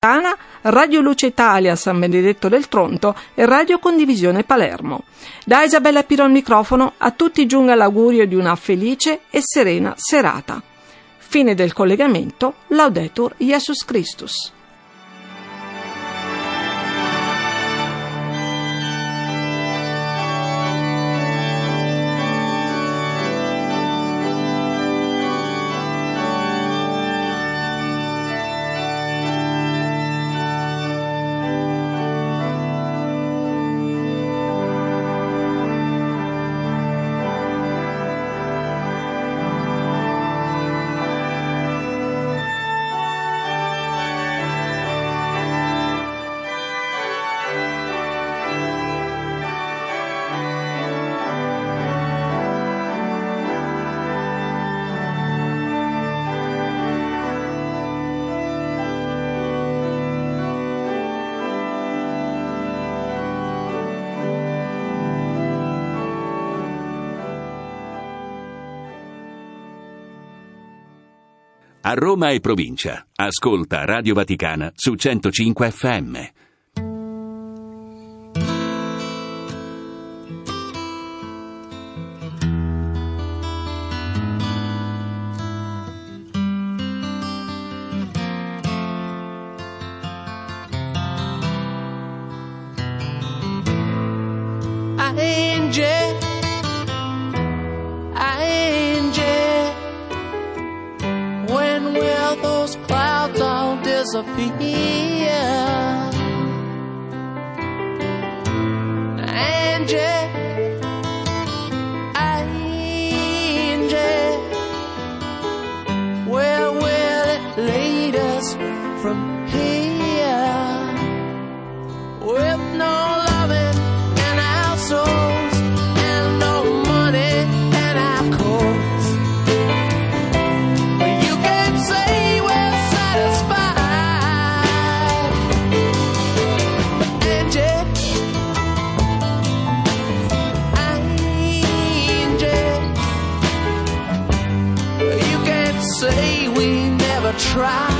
Radio Luce Italia San Benedetto del Tronto e Radio Condivisione Palermo. Da Isabella Piro al microfono, a tutti giunga l'augurio di una felice e serena serata. Fine del collegamento, Laudetur Jesus Christus. A Roma e provincia. Ascolta Radio Vaticana su 105 FM. Sophia. cry.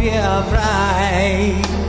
be pride.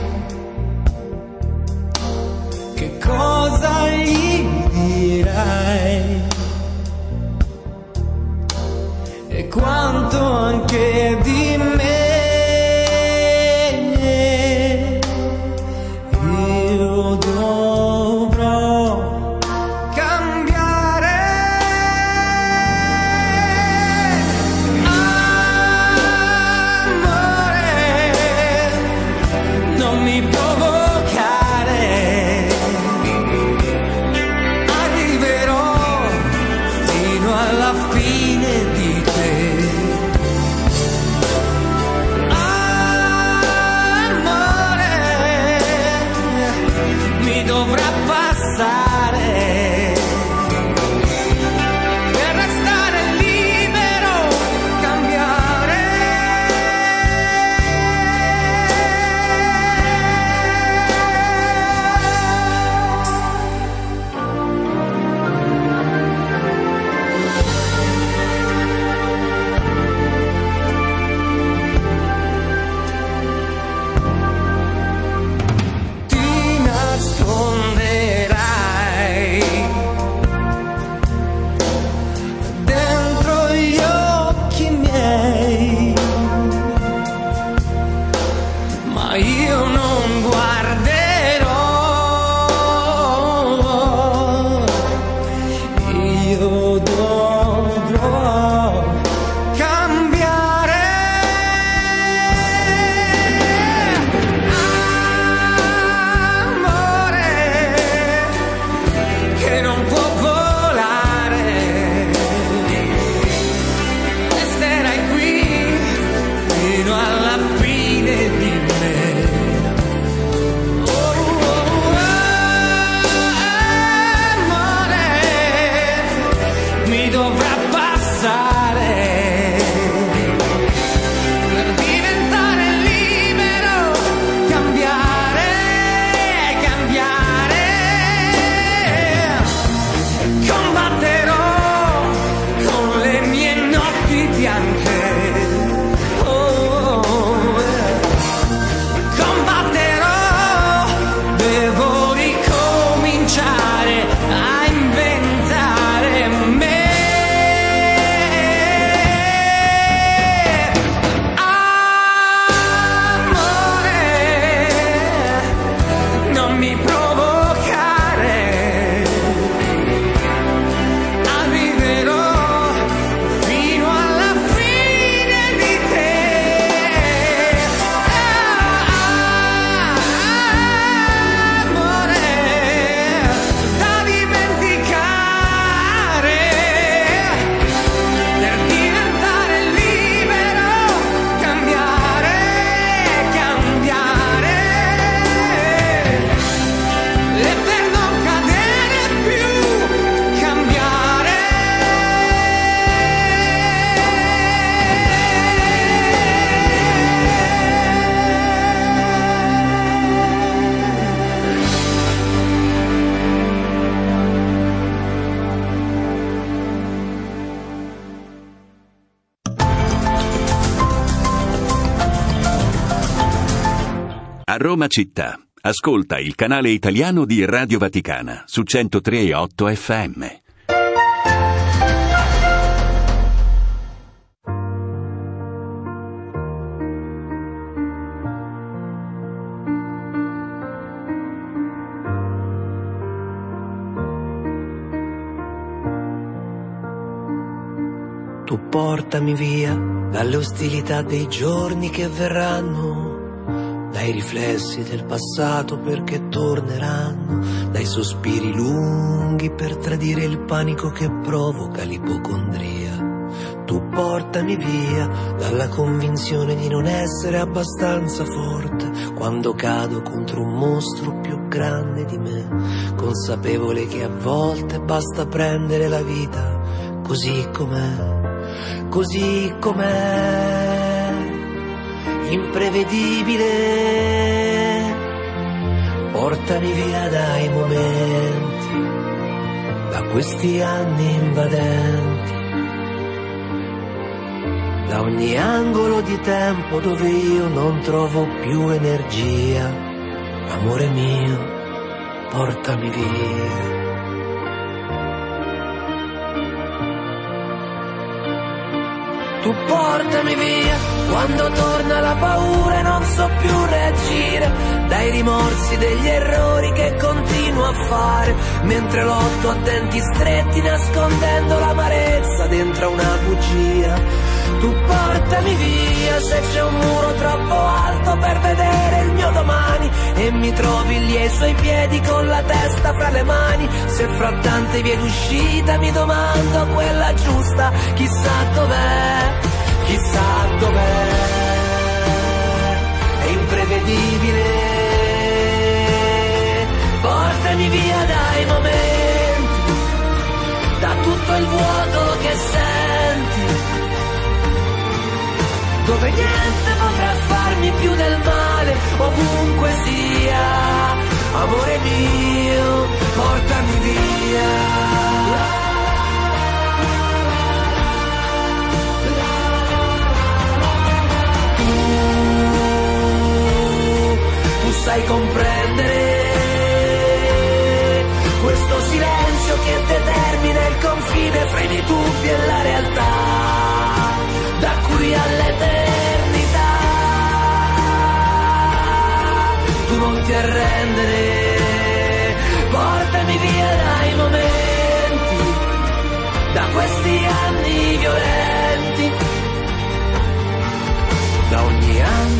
you know città. Ascolta il canale italiano di Radio Vaticana su 103.8 FM. Tu portami via dalle ostilità dei giorni che verranno dai riflessi del passato perché torneranno, dai sospiri lunghi per tradire il panico che provoca l'ipocondria. Tu portami via dalla convinzione di non essere abbastanza forte quando cado contro un mostro più grande di me, consapevole che a volte basta prendere la vita così com'è, così com'è imprevedibile. Portami via dai momenti, da questi anni invadenti da ogni angolo di tempo dove io non trovo più energia. Amore mio, portami via. Tu portami via. Quando torna la paura e non so più reagire. Dai rimorsi degli errori che continuo a fare. Mentre lotto a denti stretti nascondendo l'amarezza dentro una bugia. Portami via se c'è un muro troppo alto per vedere il mio domani e mi trovi lì ai suoi piedi con la testa fra le mani. Se fra tante vie d'uscita mi domando quella giusta, chissà dov'è, chissà dov'è. È imprevedibile. Portami via dai momenti, da tutto il vuoto che senti dove niente potrà farmi più del male, ovunque sia. Amore mio, portami via. Sai comprendere questo silenzio che determina il confine fra i miei dubbi e la realtà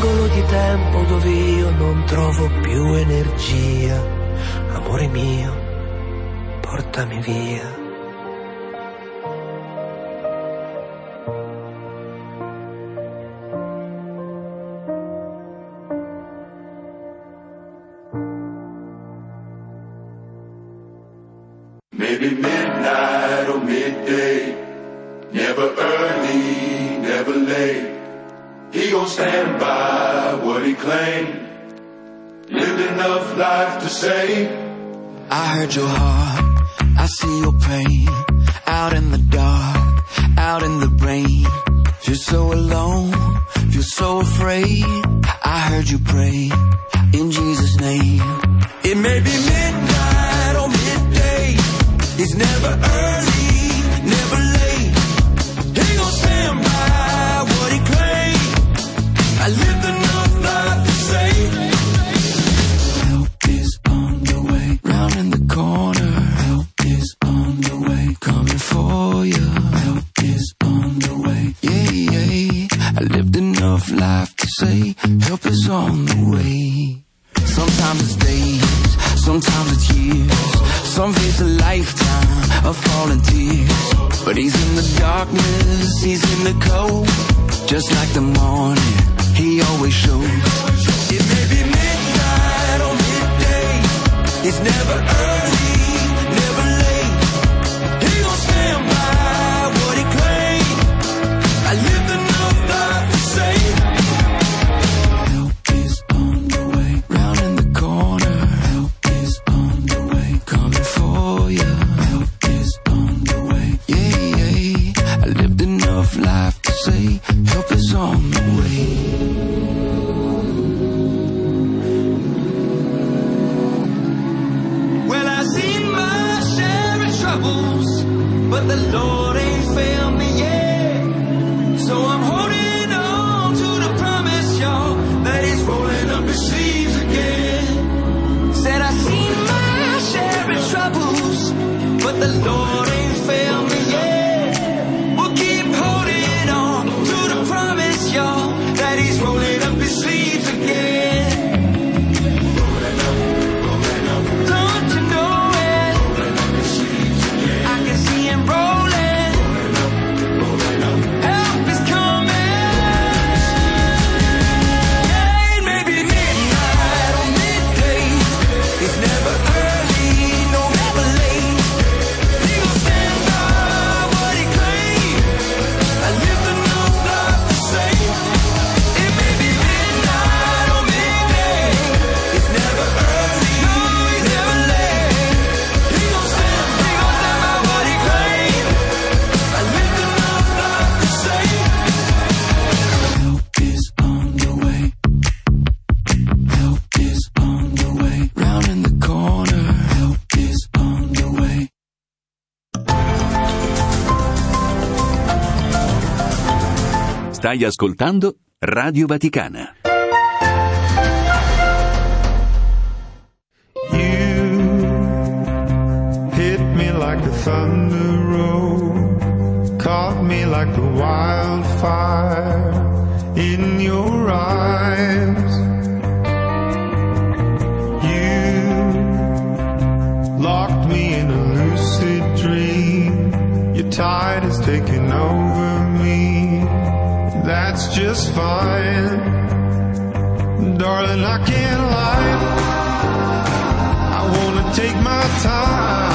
angolo di tempo dove io non trovo più energia. Amore mio, portami via. Maybe midnight or midday. Never early, never late. Enough life to say. I heard your heart, I see your pain. Out in the dark, out in the rain. Feel so alone, feel so afraid. I heard you pray in Jesus' name. It may be midnight or midday. It's never early, Stai ascoltando Radio Vaticana. You hit me like a thunder roll, caught me like the wildfire in your eyes. You locked me in a lucid dream, your tide is taking over that's just fine. Darling, I can't lie. I wanna take my time.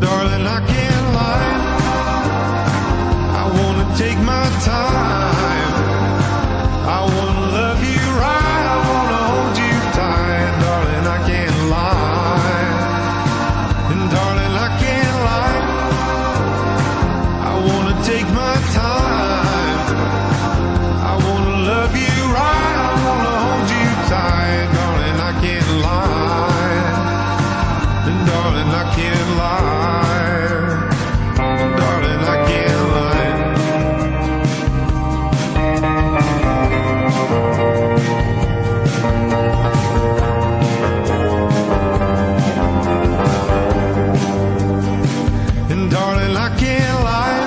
darling, I can't lie. I wanna take my time. darling, I can't lie.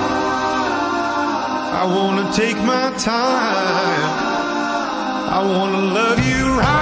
I wanna take my time. I wanna love you right.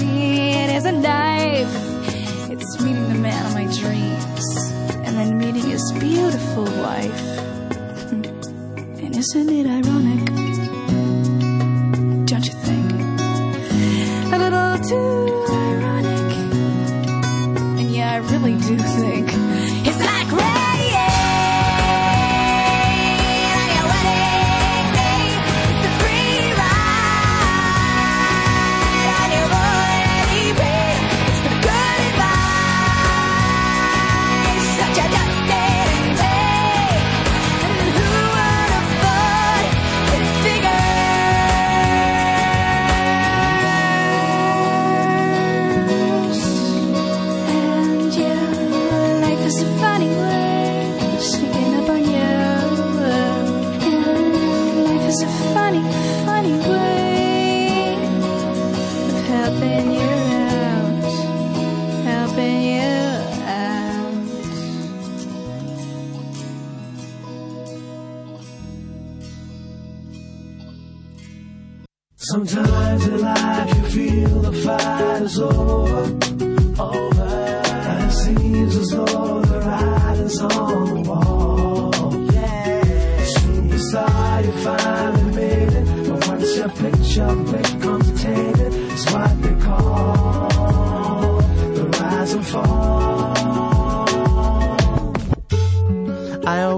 All need is a knife. It's meeting the man of my dreams and then meeting his beautiful wife. Hmm. And isn't it ironic?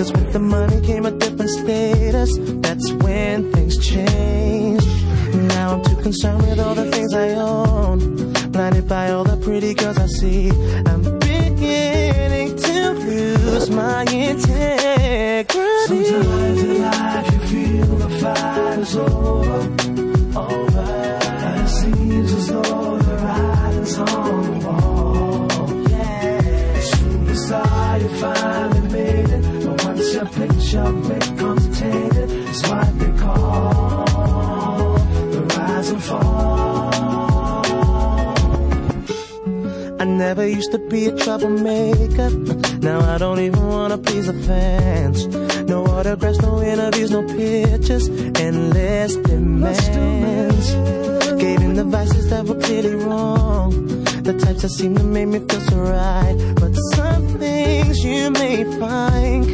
Cause with the money came a different status. That's when things changed. Now I'm too concerned with all the things I own. Blinded by all the pretty girls I see. I'm beginning to lose my integrity. Sometimes in life you feel the fight is. Over. Picture becomes tainted, it's what they call the rise and fall. I never used to be a troublemaker. Now I don't even wanna please the fans. No autographs, no interviews, no pictures, endless demands. Gave in the vices that were clearly wrong. The types that seem to make me feel so right. But some things you may find